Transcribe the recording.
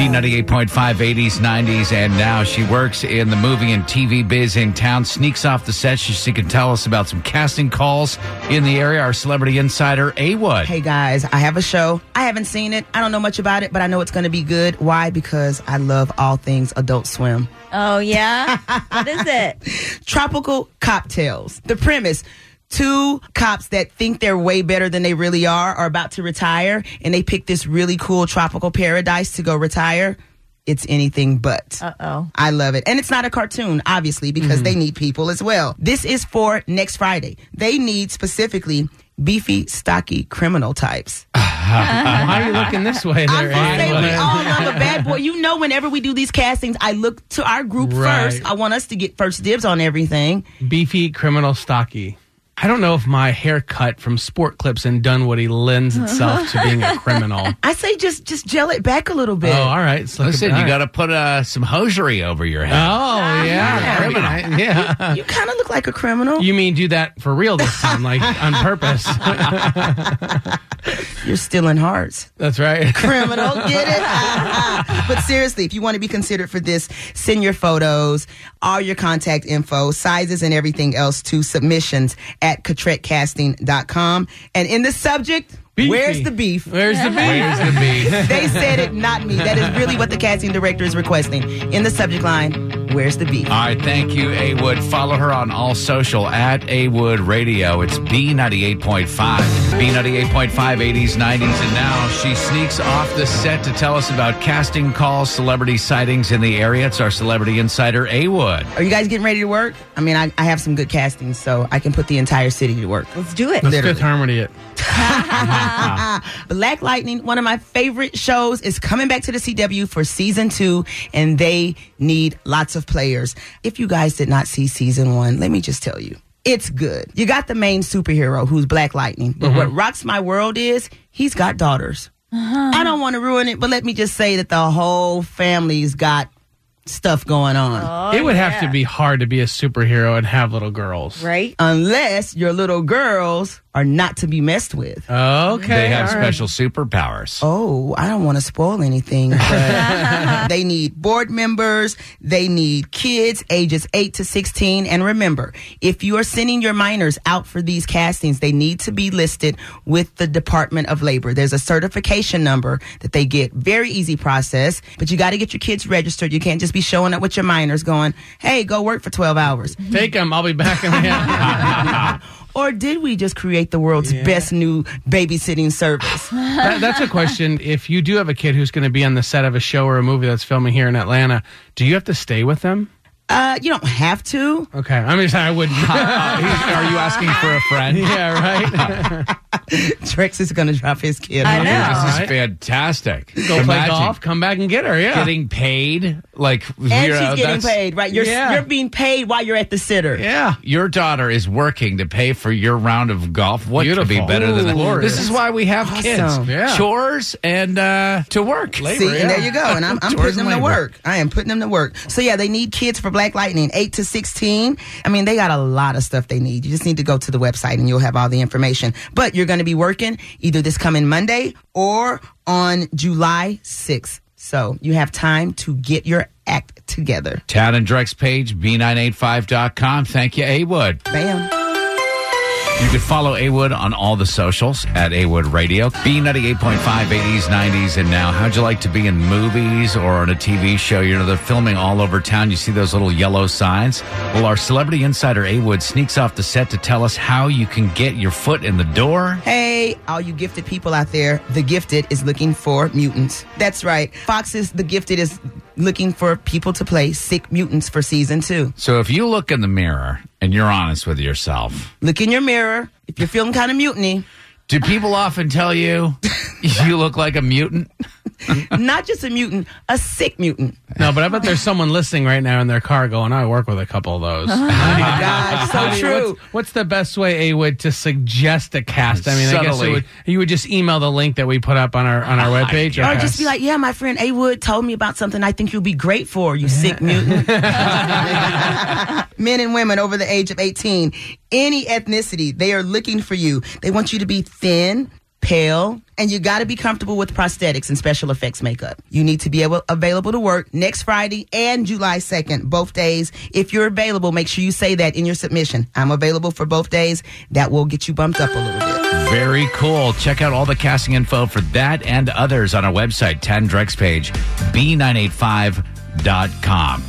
B98.5, 80s, 90s, and now she works in the movie and TV biz in town, sneaks off the set. She, she can tell us about some casting calls in the area. Our celebrity insider, A Wood. Hey guys, I have a show. I haven't seen it. I don't know much about it, but I know it's going to be good. Why? Because I love all things Adult Swim. Oh, yeah? what is it? Tropical cocktails. The premise two cops that think they're way better than they really are are about to retire and they pick this really cool tropical paradise to go retire. It's anything but. Uh oh. I love it. And it's not a cartoon, obviously, because they need people as well. This is for next Friday. They need specifically beefy, stocky criminal types. Why are you looking this way I'm there, just saying we Aaron? all love a bad boy. You know, whenever we do these castings, I look to our group Right. first. I want us to get first dibs on everything. Beefy, criminal, stocky. I don't know if my haircut from Sport Clips and Dunwoody lends itself to being a criminal. I say just just gel it back a little bit. Oh, all right. So Listen, you got to put uh, some hosiery over your head. Oh, yeah. Yeah. Criminal. Yeah. You kind of look like a criminal. You mean do that for real this time, like on purpose? You're stealing hearts. That's right. criminal. Get it? but seriously, if you want to be considered for this, send your photos, all your contact info, sizes, and everything else to submissions at catretcasting.com. And in the subject, Beefy. where's the beef? Where's the beef? Where's the beef? They said it, not me. That is really what the casting director is requesting. In the subject line, where's the beef? All right, thank you, A Wood. Follow her on all social at A Wood Radio. It's B98.5. B98.5, 80s, 90s, and now she sneaks off the set to tell us about casting calls, celebrity sightings in the area. It's our celebrity insider, A Wood. Are you guys getting ready to work? I mean, I, I have some good castings, so I can put the entire city to work. Let's do it. Let's Literally. Fifth Harmony it. Black Lightning, one of my favorite shows, is coming back to the CW for season two, and they need lots of players. If you guys did not see season one, let me just tell you. It's good. You got the main superhero who's Black Lightning, but what mm-hmm. rocks my world is he's got daughters. Uh-huh. I don't want to ruin it, but let me just say that the whole family's got stuff going on. Oh, it would have to be hard to be a superhero and have little girls. Right? Unless your little girls are not to be messed with. Okay. They have all right. special superpowers. Oh, I don't want to spoil anything, but they need board members. They need kids ages 8 to 16. And remember, if you are sending your minors out for these castings, they need to be listed with the Department of Labor. There's a certification number that they get. Very easy process, but you got to get your kids registered. You can't just be showing up with your minors going, hey, go work for 12 hours. Take them. I'll be back in the Or did we just create the world's best new babysitting service? that, That's a question. If you do have a kid who's going to be on the set of a show or a movie that's filming here in Atlanta, do you have to stay with them? Uh, you don't have to. Okay. I mean, I wouldn't. Are you asking for a friend? yeah, right. Drex is going to drop his kid. I know. This is Right. fantastic. Go play golf, come back and get her. Yeah. Getting paid like And she's getting that's- paid, right? You're Yeah. you're being paid while you're at the sitter. yeah. Your daughter is working to pay for your round of golf. What could be Beautiful. better than that? glorious. This is why we have Awesome. kids. Yeah. Chores and uh, to work. See, and there you go. And I'm, I'm Chores putting them and to work. I am putting them to work. So yeah, they need kids for Black Lightning, eight to sixteen. I mean, they got a lot of stuff they need. You just need to go to the website and you'll have all the information. But you're going to be working either this coming Monday or on July sixth. So you have time to get your act together. Town and Drex page, b985.com. Thank you, A Wood. Bam. You can follow A Wood on all the socials at A Wood Radio. B98.5, 80s, 90s, and now. How'd you like to be in movies or on a TV show? You know, they're filming all over town. You see those little yellow signs? Well, our celebrity insider A Wood sneaks off the set to tell us how you can get your foot in the door. Hey, all you gifted people out there, The Gifted is looking for mutants. That's right. Fox's The Gifted is looking for people to play sick mutants for season two. So if you look in the mirror and you're honest with yourself, Look in your mirror. If you're feeling kind of mutiny, do people often tell you you look like a mutant? Not just a mutant, a sick mutant. No, but I bet there's someone listening right now in their car going, I work with a couple of those. Oh God, so true. What's, what's the best way, A Wood, to suggest a cast? I mean, I guess it Subtly. would, you would just email the link that we put up on our on our webpage. Or Okay. just be like, yeah, my friend A Wood told me about something I think you'll be great for, you sick mutant. Men and women over the age of 18, any ethnicity, they are looking for you. They want you to be thin, pale, and you got to be comfortable with prosthetics and special effects makeup. You need to be able available to work next Friday and July 2nd, both days. If you're available, make sure you say that in your submission. I'm available for both days. That will get you bumped up a little bit. Very cool. Check out all the casting info for that and others on our website, 10 Drex page, b985.com.